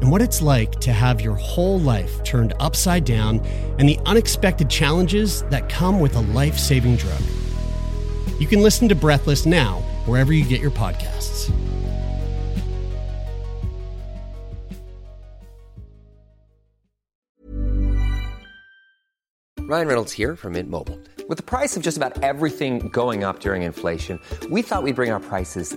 and what it's like to have your whole life turned upside down and the unexpected challenges that come with a life saving drug. You can listen to Breathless now, wherever you get your podcasts. Ryan Reynolds here from Mint Mobile. With the price of just about everything going up during inflation, we thought we'd bring our prices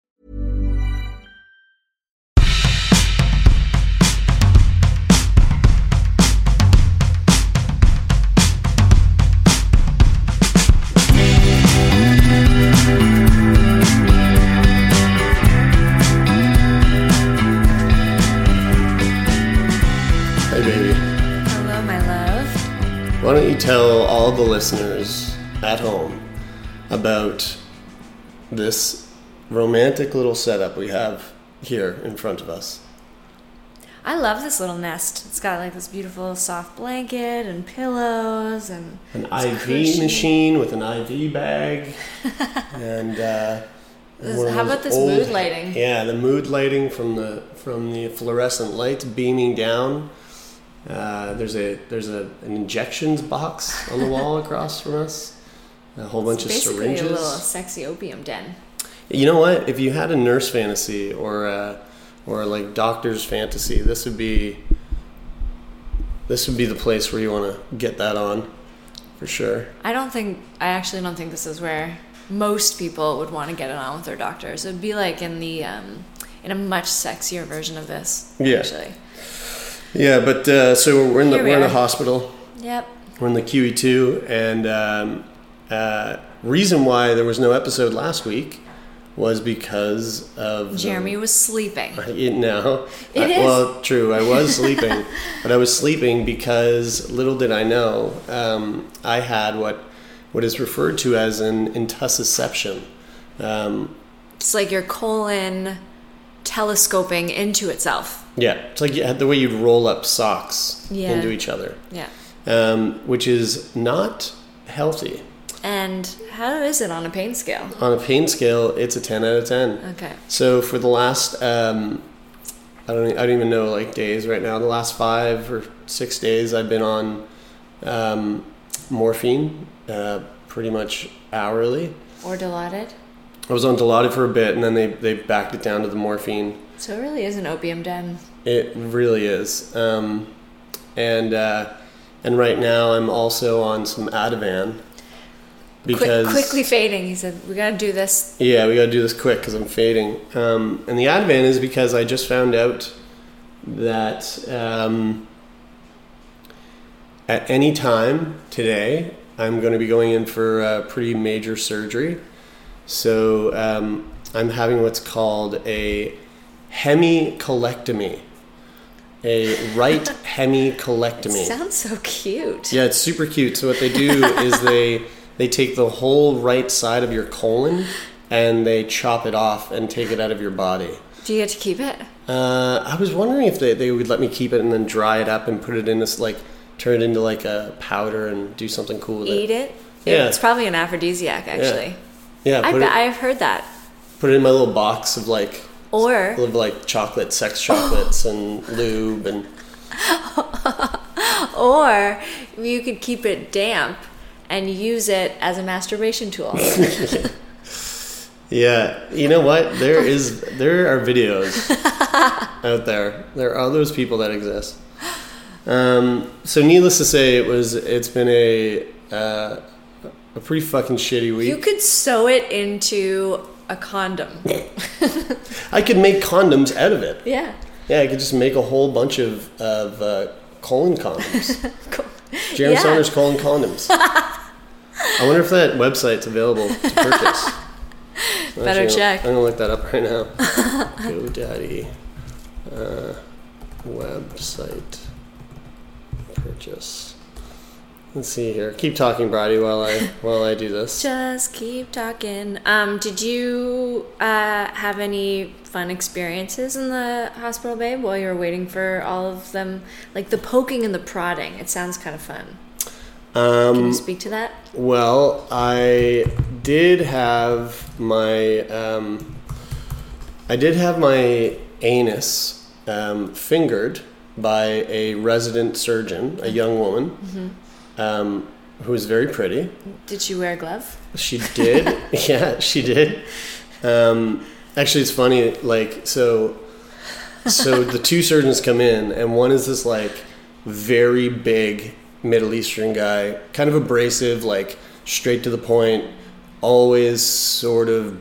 Why don't you tell all the listeners at home about this romantic little setup we have here in front of us? I love this little nest. It's got like this beautiful soft blanket and pillows and An IV cushy. machine with an IV bag, and uh, This- how about this mood lighting? Yeah, the mood lighting from the from the fluorescent lights beaming down. Uh, there's a there's a an injections box on the wall across from us. A whole bunch It's of basically syringes. a little sexy opium den. You know what? If you had a nurse fantasy or a, or like doctor's fantasy, this would be this would be the place where you want to get that on, for sure. I don't think I actually don't think this is where most people would want to get it on with their doctors. It would be like in the um, in a much sexier version of this. Yeah. Actually. Yeah, but uh, so we're in the Here we we're in a are. hospital. Yep. We're in the QE two, and um, uh, reason why there was no episode last week was because of the- Jeremy was sleeping. No. It I- is. Well, true. I was sleeping, but I was sleeping because little did I know um, I had what what is referred to as an intussusception. Um, It's like your colon telescoping into itself. Yeah, it's like you had the way you'd roll up socks Yeah. into each other, Yeah. um, which is not healthy. And how is it on a pain scale? On a pain scale, it's a ten out of ten. Okay. So for the last, um, I don't, I don't even know like days right now. The last five or six days, I've been on um, morphine, uh, pretty much hourly. Or Dilaudid? I was on Dilaudid for a bit, and then they they backed it down to the morphine. So it really is an opium den. It really is. Um, and uh, and right now, I'm also on some Ativan because Quick, quickly fading. He said, "We gotta do this." Yeah, we got to do this quick because I'm fading. Um, and the Ativan is because I just found out that um, at any time today, I'm going to be going in for a pretty major surgery. So um, I'm having what's called a hemicolectomy, a right hemicolectomy. Sounds so cute. Yeah, it's super cute. So what they do is they they take the whole right side of your colon and they chop it off and take it out of your body. Do you get to keep it? Uh, I was wondering if they, they would let me keep it and then dry it up and put it in this like turn it into like a powder and do something cool with Eat it. it? Yeah. It's probably an aphrodisiac, actually. Yeah, I bet it, I've heard that. put it in my little box of like Or like chocolate, sex chocolates and lube and or you could keep it damp and use it as a masturbation tool. Yeah, you know what? There is there are videos out there. There are those people that exist. Um, so needless to say, it was it's been a uh, a pretty fucking shitty week. you could sew it into a condom. I could make condoms out of it. yeah. Yeah, I could just make a whole bunch of of uh, colon condoms. Jeremy Yeah. Saunders colon condoms. I wonder if that website's available to purchase. Better Actually, check. I'm gonna look that up right now. GoDaddy uh, website purchase. Let's see here. Keep talking, Brady, while I while I do this. Just keep talking. Um, did you uh, have any fun experiences in the hospital, babe, while you were waiting for all of them? Like the poking and the prodding. It sounds kind of fun. Can Um, you speak to that? Well, I did have my um, I did have my anus um, fingered by a resident surgeon, a young woman, um, who was very pretty. Did you wear a glove? She did, yeah, she did. Um, actually, it's funny. Like, so, so the two surgeons come in, and one is this like very big Middle Eastern guy, kind of abrasive, like straight to the point, always sort of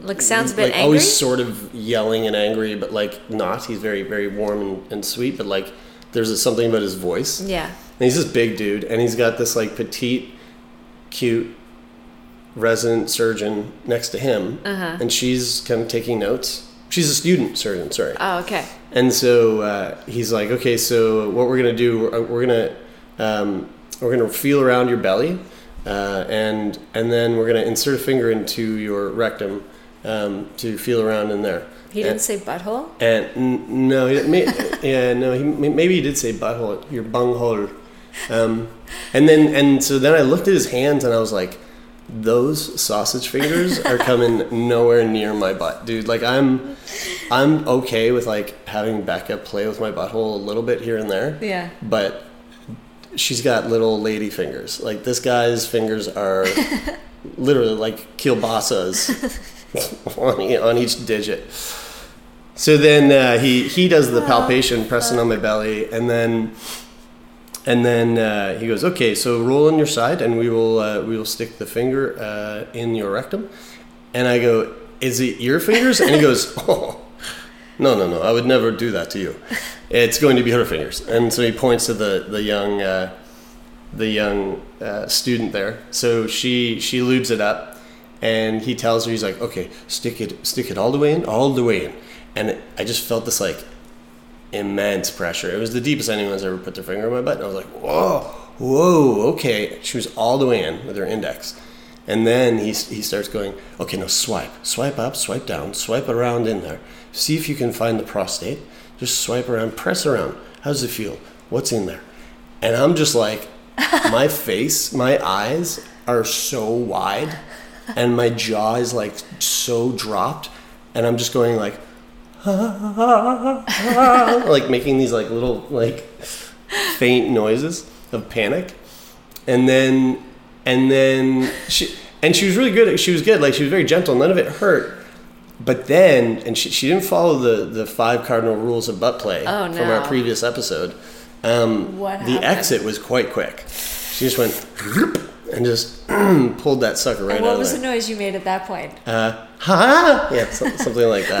Like sounds a bit like angry. always sort of yelling and angry, but like not. He's very very warm and, and sweet, but like there's a, something about his voice. yeah. And he's this big dude, and he's got this like petite, cute resident surgeon next to him, Uh-huh. and she's kind of taking notes. She's a student surgeon, sorry. Oh, okay. And so uh, he's like, okay, so what we're gonna do? We're, we're gonna um, we're gonna feel around your belly, uh, and and then we're gonna insert a finger into your rectum um, to feel around in there. He didn't And- say butthole. and n- no, he, may, yeah, no, he, maybe he did say butthole, your bunghole. Um, and then, and so then I looked at his hands and I was like, those sausage fingers are coming nowhere near my butt, dude. Like I'm, I'm okay with like having Becca play with my butthole a little bit here and there. Yeah. But she's got little lady fingers. Like this guy's fingers are literally like kielbasa's on, on each digit. So then uh, he he does the palpation, pressing on my belly, and then and then uh, he goes, "Okay, so roll on your side, and we will uh, we will stick the finger uh, in your rectum." And I go, "Is it your fingers?" And he goes, "Oh, no, no, no! I would never do that to you. It's going to be her fingers." And so he points to the the young uh, the young uh, student there. So she she lubes it up, and he tells her he's like, "Okay, stick it stick it all the way in, all the way in." And I just felt this like immense pressure. It was the deepest anyone's ever put their finger in my butt. And I was like, whoa, whoa, okay. She was all the way in with her index. And then he, he starts going, okay, now swipe. Swipe up, swipe down, swipe around in there. See if you can find the prostate. Just swipe around, press around. How does it feel? What's in there? And I'm just like, my face, my eyes are so wide, and my jaw is like so dropped. And I'm just going like, like making these like little like faint noises of panic. And then and then she and she was really good she was good like she was very gentle none of it hurt. But then and she, she didn't follow the the five cardinal rules of butt play Oh, from our previous episode. Um, What the happened? exit was quite quick. She just went and just pulled that sucker right And out what was the noise you made at that point? uh, ha yeah something like that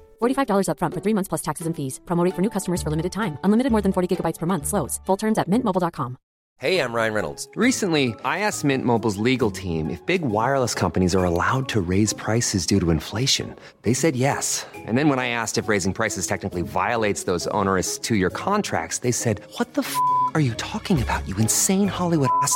$45 upfront for three months plus taxes and fees. Promo for new customers for limited time. Unlimited more than 40 gigabytes per month. Slows. Full terms at mintmobile.com. Hey, I'm Ryan Reynolds. Recently, I asked Mint Mobile's legal team if big wireless companies are allowed to raise prices due to inflation. They said yes. And then when I asked if raising prices technically violates those onerous two-year contracts, they said, what the f*** are you talking about, you insane Hollywood ass?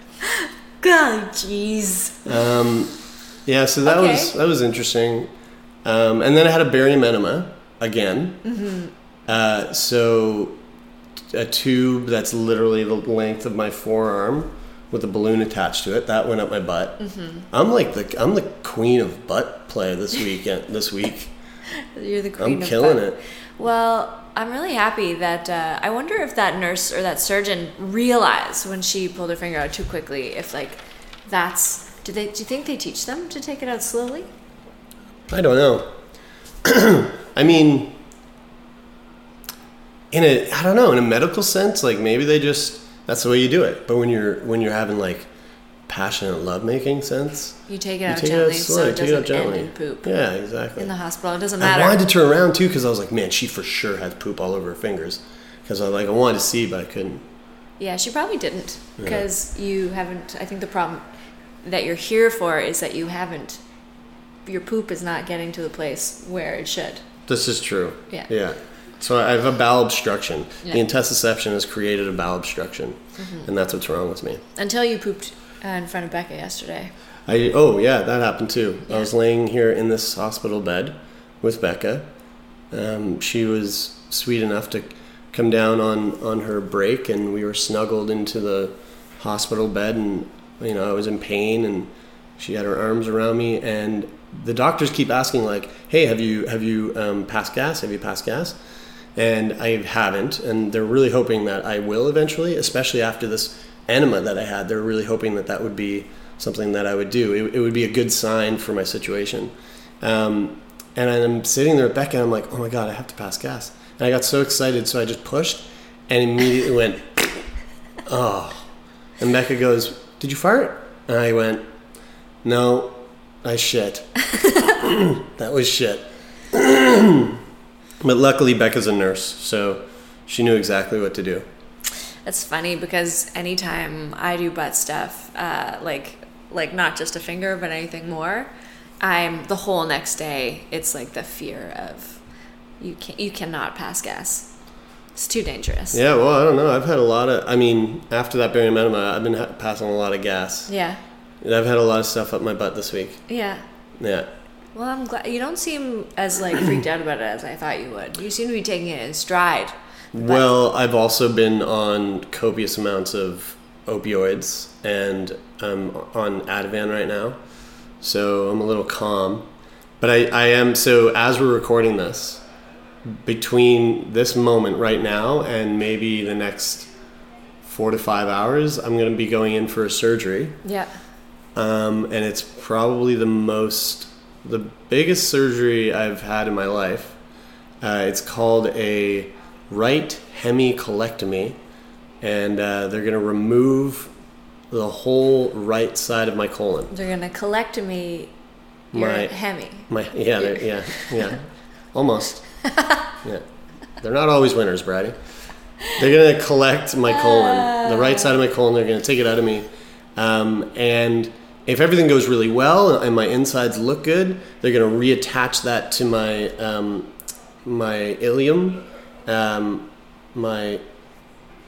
God, jeez. Um, yeah, so that was that was interesting. Um, and then I had a barium enema again. Mm-hmm. Uh, so a tube that's literally the length of my forearm with a balloon attached to it that went up my butt. Mm-hmm. I'm like the I'm the queen of butt play this weekend. this week, You're the queen I'm killing butt. it. Well, I'm really happy that uh, I wonder if that nurse or that surgeon realized when she pulled her finger out too quickly. If like that's do they do you think they teach them to take it out slowly? I don't know. I mean, in a I don't know in a medical sense, like maybe they just that's the way you do it. But when you're when you're having like passionate lovemaking sense, You take it you out take gently it out so it take it out doesn't end gently. in poop. Yeah, exactly. In the hospital, it doesn't matter. I wanted to turn around too because I was like, man, she for sure had poop all over her fingers. Because I like I wanted to see, but I couldn't. Yeah, she probably didn't because you haven't. I think the problem that you're here for is that you haven't. Your poop is not getting to the place where it should. This is true. Yeah. Yeah. So I have a bowel obstruction. Yeah. The intussusception has created a bowel obstruction, Mm-hmm. and that's what's wrong with me. Until you pooped uh, in front of Becca yesterday. I oh yeah, that happened too. I was laying here in this hospital bed with Becca. Um, she was sweet enough to come down on on her break, and we were snuggled into the hospital bed, and you know I was in pain, and she had her arms around me, and the doctors keep asking like, "Hey, have you have you um, passed gas? Have you passed gas?" And I haven't, and they're really hoping that I will eventually, especially after this enema that I had. They're really hoping that that would be something that I would do. It, it would be a good sign for my situation. Um, and I'm sitting there with Becca, and I'm like, oh my god, I have to pass gas. And I got so excited, so I just pushed, and immediately went, oh. And Becca goes, did you fart? And I went, no, I shit. that was shit. but luckily, Becca's a nurse, so she knew exactly what to do. That's funny because anytime I do butt stuff, uh, like like not just a finger but anything more, I'm the whole next day. It's like the fear of you can you cannot pass gas. It's too dangerous. Yeah, well, I don't know. I've had a lot of. I mean, after that barium enema, I've been ha- passing a lot of gas. Yeah. And I've had a lot of stuff up my butt this week. Yeah. Yeah. Well, I'm glad you don't seem as like freaked out about it as I thought you would. You seem to be taking it in stride. Well, I've also been on copious amounts of opioids and I'm on Ativan right now. So I'm a little calm. But I, I am, so as we're recording this, between this moment right now and maybe the next four to five hours, I'm going to be going in for a surgery. Yeah. Um, and it's probably the most, the biggest surgery I've had in my life. Uh, it's called a right hemicolectomy, and uh, they're going to remove the whole right side of my colon. They're gonna collect me your My- hemi. My yeah, yeah, yeah, almost. Yeah, they're not always winners, Brady. They're gonna collect my colon, the right side of my colon. They're gonna take it out of me, Um, and if everything goes really well and my insides look good, they're going to reattach that to my um, my ileum, um, my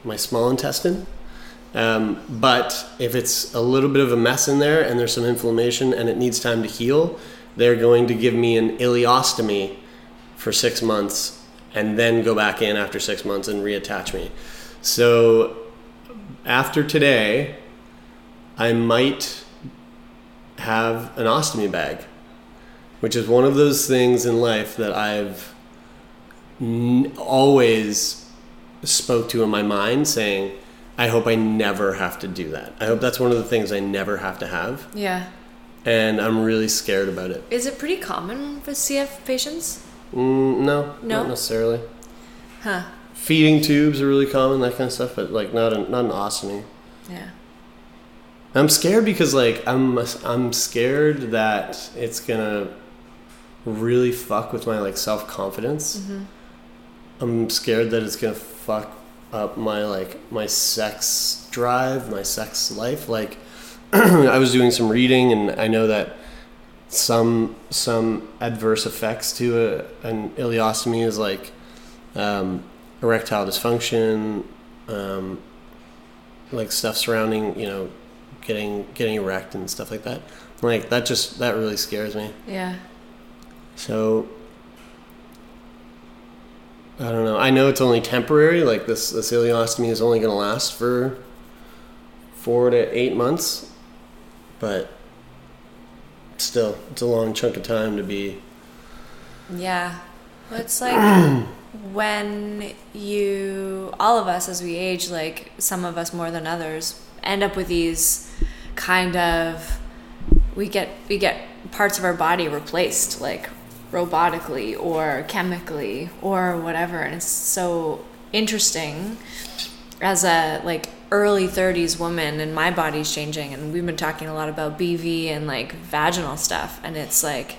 my small intestine. Um, but if it's a little bit of a mess in there and there's some inflammation and it needs time to heal, they're going to give me an ileostomy for six months and then go back in after six months and reattach me. So after today, I might have an ostomy bag, which is one of those things in life that I've n- always spoke to in my mind saying, I hope I never have to do that. I hope that's one of the things I never have to have. Yeah. And I'm really scared about it. Is it pretty common for CF patients? Mm, no, No? not necessarily. Huh. Feeding tubes are really common, that kind of stuff, but like not an, not an ostomy. Yeah. I'm scared because like I'm I'm scared that it's gonna really fuck with my like self confidence. Mm-hmm. I'm scared that it's gonna fuck up my like my sex drive, my sex life. Like I was doing some reading and I know that some some adverse effects to a, an ileostomy is like um, erectile dysfunction, um, like stuff surrounding you know getting getting erect and stuff like that. Like that just that really scares me. Yeah. So I don't know. I know it's only temporary. Like this, this ileostomy is only going to last for four to eight months, but still, it's a long chunk of time to be. Yeah. Well, it's like when you, all of us as we age, like some of us more than others, end up with these kind of, we get, we get parts of our body replaced, like robotically or chemically or whatever. And it's so interesting as a like early 30s woman and my body's changing. And we've been talking a lot about BV and like vaginal stuff. And it's like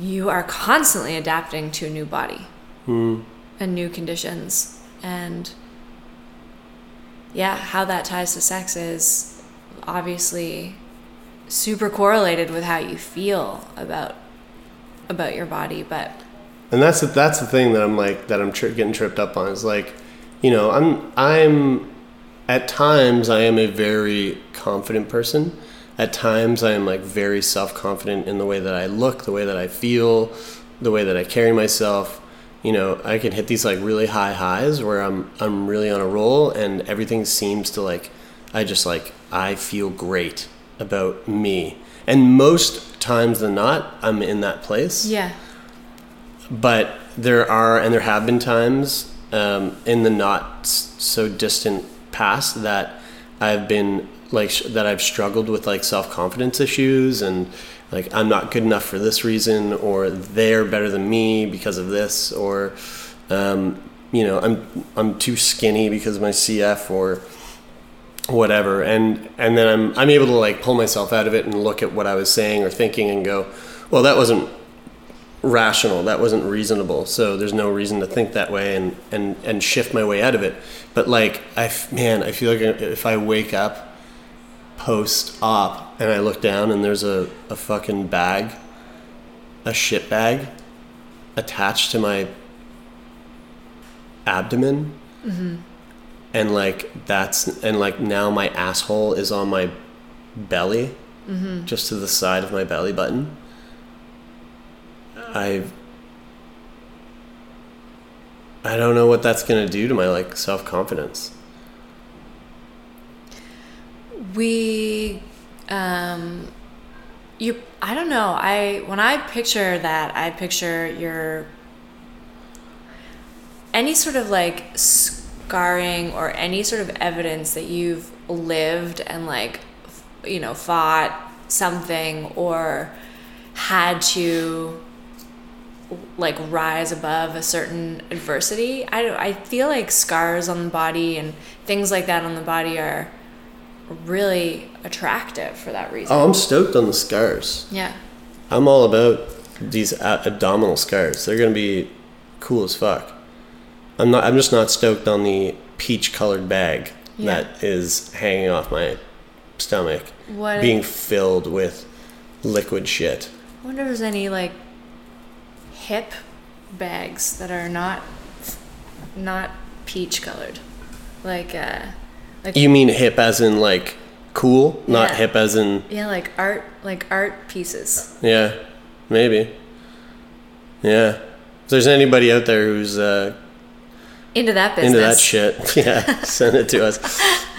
you are constantly adapting to a new body hmm. and new conditions. And yeah how that ties to sex is obviously super correlated with how you feel about about your body but And that's the, that's the thing that I'm like that I'm tri- getting tripped up on is like, you know, I'm I'm at times I am a very confident person. At times I am like very self-confident in the way that I look, the way that I feel, the way that I carry myself. You know, I can hit these like really high highs where I'm I'm really on a roll and everything seems to like I just like I feel great about me. And most times than not, I'm in that place yeah but there are and there have been times um, in the not so distant past that I've been like sh- that I've struggled with like self confidence issues and like I'm not good enough for this reason or they're better than me because of this or um, you know I'm I'm too skinny because of my CF or whatever. And and then I'm I'm able to like pull myself out of it and look at what I was saying or thinking and go well that wasn't rational. That wasn't reasonable. So there's no reason to think that way and and and shift my way out of it. But like i man i feel like if i wake up post op and i look down and there's a, a fucking bag a shit bag attached to my abdomen mm-hmm. And like that's and like now my asshole is on my belly just to the side of my belly button. I I don't know what that's gonna do to my like self confidence. we um you i don't know. I when i picture that i picture your any sort of like scarring or any sort of evidence that you've lived and like you know fought something or had to like rise above a certain adversity i i feel like scars on the body and things like that on the body are really attractive for that reason. Oh, I'm stoked on the scars. Yeah. I'm all about these abdominal scars. They're gonna be cool as fuck. I'm not. I'm just not stoked on the peach colored bag. Yeah. that is hanging off my stomach, What- being filled with liquid shit. I wonder if there's any like hip bags that are not not peach colored, like uh, like You mean hip as in like cool, not Yeah. hip as in yeah, like art like art pieces. yeah, maybe. Yeah. If there's anybody out there who's uh, Into that business. into that shit, yeah, send it to us.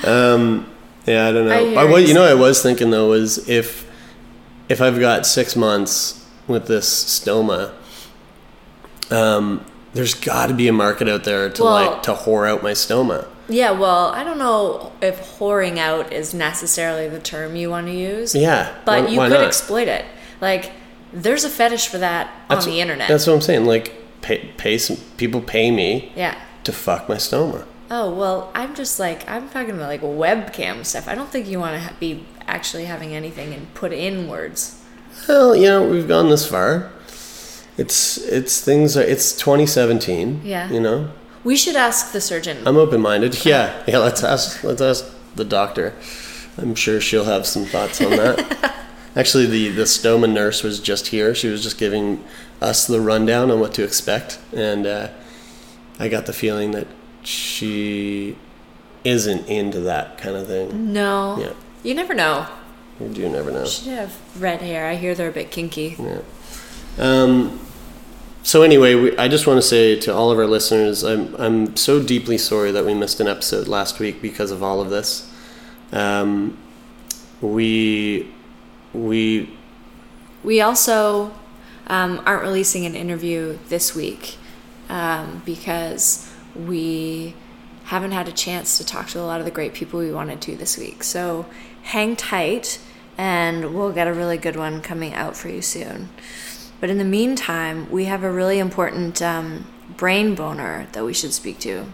Um, yeah, I don't know. I I was, you know, what I was thinking though was if if I've got six months with this stoma, um, there's got to be a market out there to Well- like to whore out my stoma. Yeah, well, I don't know if whoring out is necessarily the term you want to use. Yeah, But why- you why could not? exploit it. Like, there's a fetish for that on the internet. That's what I'm saying. Like, pay, pay some people pay me yeah. To fuck my stoma. Oh, well, I'm just like, I'm talking about like webcam stuff. I don't think you want to ha- be actually having anything and put in words. Well, you know, we've gone this far. It's it's things. Are, it's 2017. Yeah. You know, We should ask the surgeon. I'm open minded. Yeah, yeah. Let's ask. Let's ask the doctor. I'm sure she'll have some thoughts on that. Actually, the the stoma nurse was just here. She was just giving us the rundown on what to expect, and uh, I got the feeling that she isn't into that kind of thing. no. Yeah. You never know. You do never know. She should have red hair. I hear they're a bit kinky. Yeah. Um, so anyway, we, I just want to say to all of our listeners, I'm I'm so deeply sorry that we missed an episode last week because of all of this. Um, we we We also um, aren't releasing an interview this week um, because we haven't had a chance to talk to a lot of the great people we wanted to this week. So hang tight and we'll get a really good one coming out for you soon. But in the meantime, we have a really important um, brain boner that we should speak to.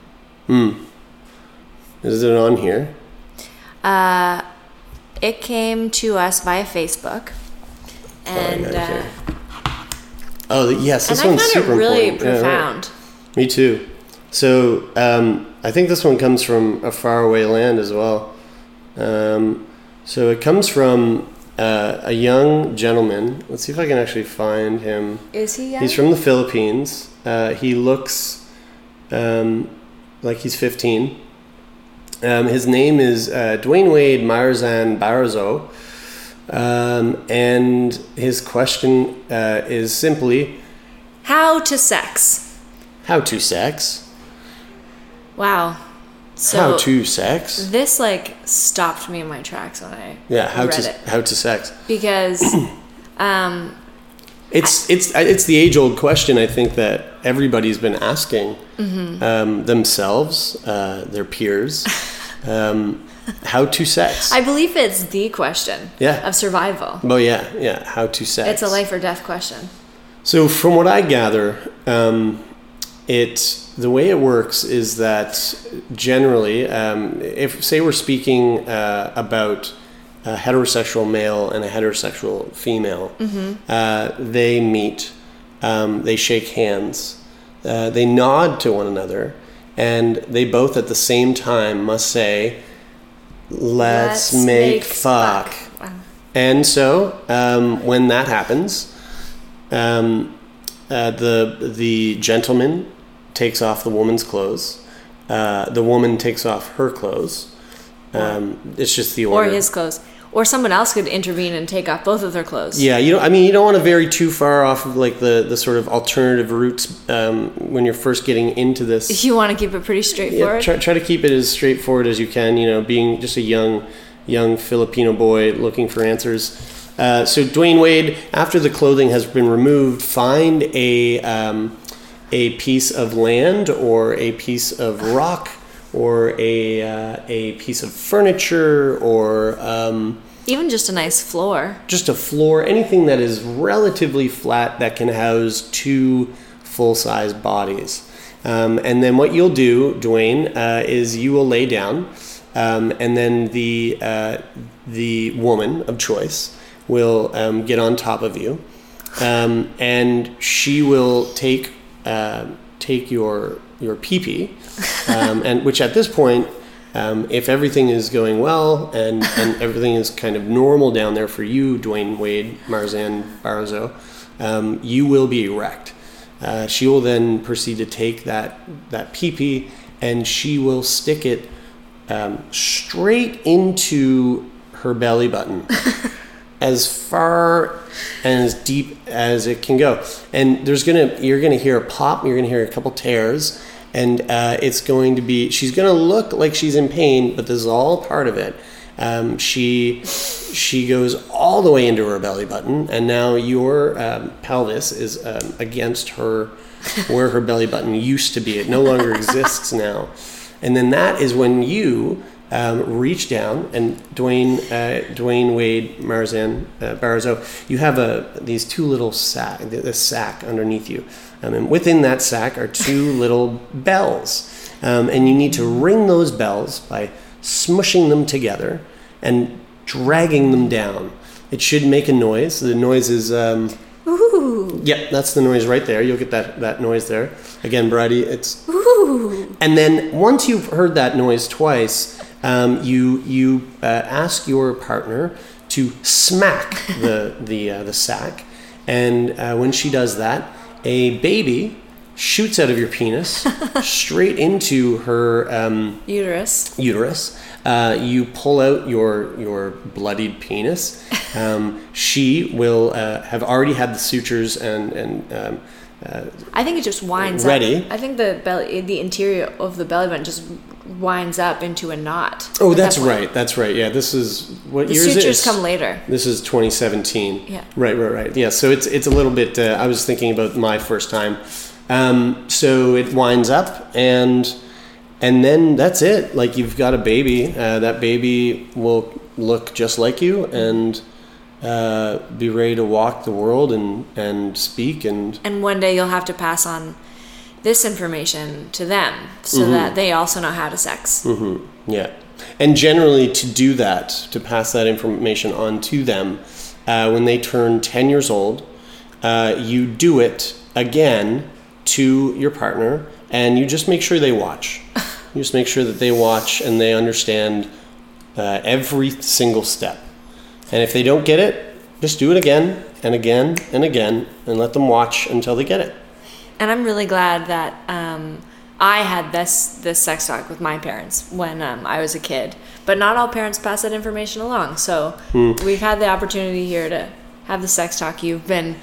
Hmm. is it on here? It came to us via Facebook. And, it uh. Oh yes, and this I one's super really important. Yeah, right. profound. Me too. So um, I think this one comes from a faraway land as well. Um, so it comes from uh, a young gentleman. Let's see if I can actually find him. Is he young? He's from the Philippines. Uh, he looks um, like he's 15. Um, his name is uh, Dwayne Wade Marzan Barazo. Um, and his question uh, is simply How to sex. how to sex? Wow. So how to sex? this like stopped me in my tracks when I Yeah, how read to it how to sex? because um It's it's it's the age old question. I think that everybody's been asking Mm-hmm. um, themselves, uh, their peers, um, how to sex. I believe it's the question Yeah. of survival. oh yeah, yeah, how to sex. It's a life or death question. So from what I gather, um, it the way it works is that generally, um, if say we're speaking uh, about a heterosexual male and a heterosexual female, uh, they meet, um, they shake hands, uh, they nod to one another, and they both at the same time must say, "Let's, make, fuck." Wow. And so, um, when that happens, um, uh, the the gentleman takes off the woman's clothes. Uh, the woman takes off her clothes. Um, it's just the Or his clothes. Or someone else could intervene and take off both of their clothes. Yeah, you know, I mean, you don't want to vary too far off of like the, the sort of alternative routes um, when you're first getting into this. You want to keep it pretty Yeah, straightforward. try, try to keep it as straightforward as you can. You know, being just a young, young Filipino boy looking for answers. Uh, so Dwayne Wade, after the clothing has been removed, find a um, a piece of land or a piece of rock or a uh, a piece of furniture or um, Even just a nice floor. just a floor, anything that is relatively flat that can house two full size bodies. Um, and then what you'll do, Dwayne, uh, is you will lay down, um, and then the uh, the woman of choice will um, get on top of you, um, and she will take uh, take your your pee, um, and which at this point Um, if everything is going well and, and everything is kind of normal down there for you, Dwayne Wade, Marzan Barzo, um, you will be erect. Uh, she will then proceed to take that that pee and she will stick it um, straight into her belly button, as far and as deep as it can go. And there's gonna you're gonna hear a pop, you're gonna hear a couple tears, and uh, it's going to be she's gonna look like she's in pain, but this is all part of it. Um, she she goes all the way into her belly button, and now your um, pelvis is um, against her where her belly button used to be. It no longer exists now, and then that is when you um, reach down and Dwayne uh, Dwayne Wade Marzan uh, Barzo, you have a these two little sack this sack underneath you, um, and within that sack are two little bells, um, and you need to ring those bells by smushing them together and dragging them down. It should make a noise. The noise is. Um, Ooh. Yep, that's the noise right there. You'll get that, that noise there. Again, Brady, it's. Ooh. And then once you've heard that noise twice, um, you you uh, ask your partner to smack the the uh, the sack, and uh, when she does that, a baby shoots out of your penis straight into her um, Uterus. uterus. Uh, you pull out your your bloodied penis. Um, she will uh, have already had the sutures and and um, uh, I think it just winds Ready. up. I think the belly, the interior of the belly button just winds up into a knot. oh, at that that's right. That's right. Yeah, this is what The year is it? sutures come later. This is 2017. Yeah. Right, right, right. Yeah. So it's it's a little bit. Uh, I was thinking about my first time. Um, so it winds up and and then that's it. Like you've got a baby. Uh, that baby will look just like you and uh, be ready to walk the world and and speak and And one day you'll have to pass on this information to them so Mm-hmm. that they also know how to sex. Yeah. And generally, to do that, to pass that information on to them, uh, when they turn 10 years old, uh, you do it again to your partner and you just make sure they watch. you just make sure that they watch and they understand uh, every single step. And if they don't get it, just do it again and again and again and let them watch until they get it. And I'm really glad that um, I had this this sex talk with my parents when um, I was a kid. But not all parents pass that information along. So Hmm. we've had the opportunity here to have the sex talk you've been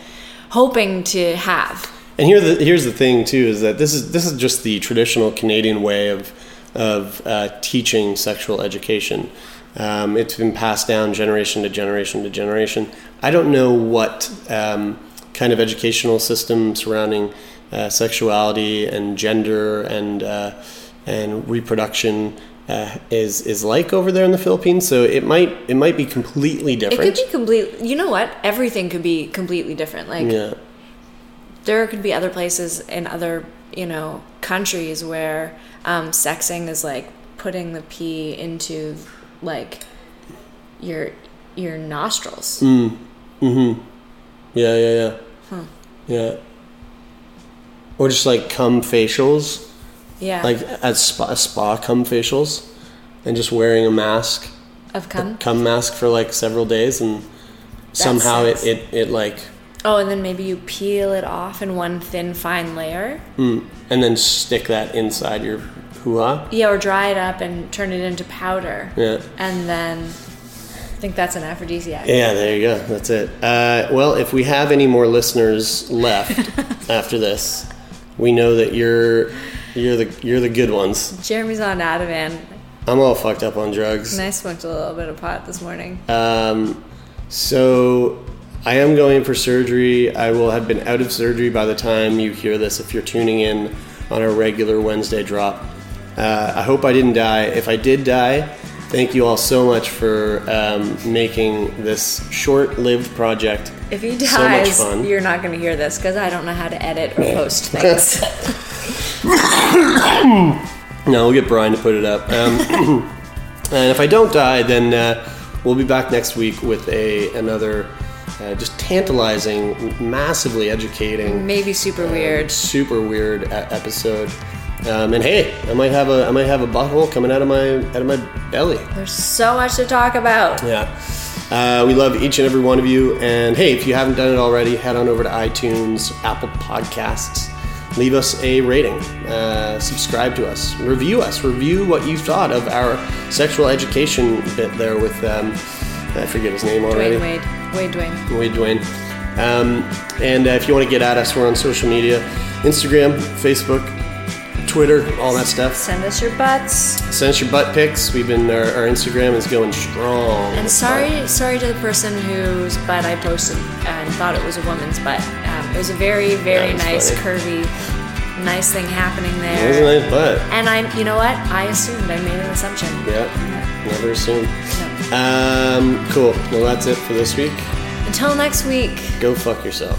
hoping to have. And here, the, here's the thing too: is that this is this is just the traditional Canadian way of of uh, teaching sexual education. Um, it's been passed down generation to generation to generation. I don't know what um, kind of educational system surrounding uh, sexuality and gender and uh, and reproduction uh, is is like over there in the Philippines. So it might it might be completely different. It could be complete. You know what? Everything could be completely different. Like yeah. there could be other places in other you know countries where um, sexing is like putting the pee into like your your nostrils. Mm. Mm-hmm. Yeah, yeah, yeah. Yeah. Or just like cum facials, Yeah, like at spa, spa cum facials, and just wearing a mask, of cum. cum mask for like several days, and somehow it, it, it like, Oh, and then maybe you peel it off in one thin, fine layer. mm, and then stick that inside your ha. Yeah, or dry it up and turn it into powder. Yeah. And then I think that's an aphrodisiac. Yeah, there you go. That's it. Uh, well, if we have any more listeners left after this, we know that you're you're the you're the good ones. Jeremy's on Ativan. I'm all fucked up on drugs. And I smoked a little bit of pot this morning. Um, so I am going for surgery. I will have been out of surgery by the time you hear this. If you're tuning in on a regular Wednesday drop, uh, I hope I didn't die. If I did die, thank you all so much for um, making this short-lived project. If he so dies, fun. you're not going to hear this because I don't know how to edit or post things. No, we'll get Brian to put it up. Um, and if I don't die, then uh, we'll be back next week with a another uh, just tantalizing, massively educating, Maybe super weird. super weird episode. Um, and hey, I might have a I might have a butthole coming out of my out of my belly. There's so much to talk about. Yeah. Uh, we love each and every one of you. And hey, if you haven't done it already, head on over to iTunes, Apple Podcasts, leave us a rating, uh, subscribe to us, review us, review what you thought of our sexual education bit there with um, I forget his name already. Dwayne Wade. Wade Dwayne. Wade Dwayne. Um, and uh, if you want to get at us, we're on social media Instagram, Facebook, Twitter, all that stuff. Send us your butts. Send us your butt pics. We've been our, our Instagram is going strong. And sorry, sorry to the person whose butt I posted and thought it was a woman's butt. Um, it was a very, very That was nice, funny. curvy, nice thing happening there. It was a nice butt. And I'm, you know what? I assumed. I made an assumption. Yeah, never assume. No. Um, cool. Well, that's it for this week. Until next week. Go fuck yourself.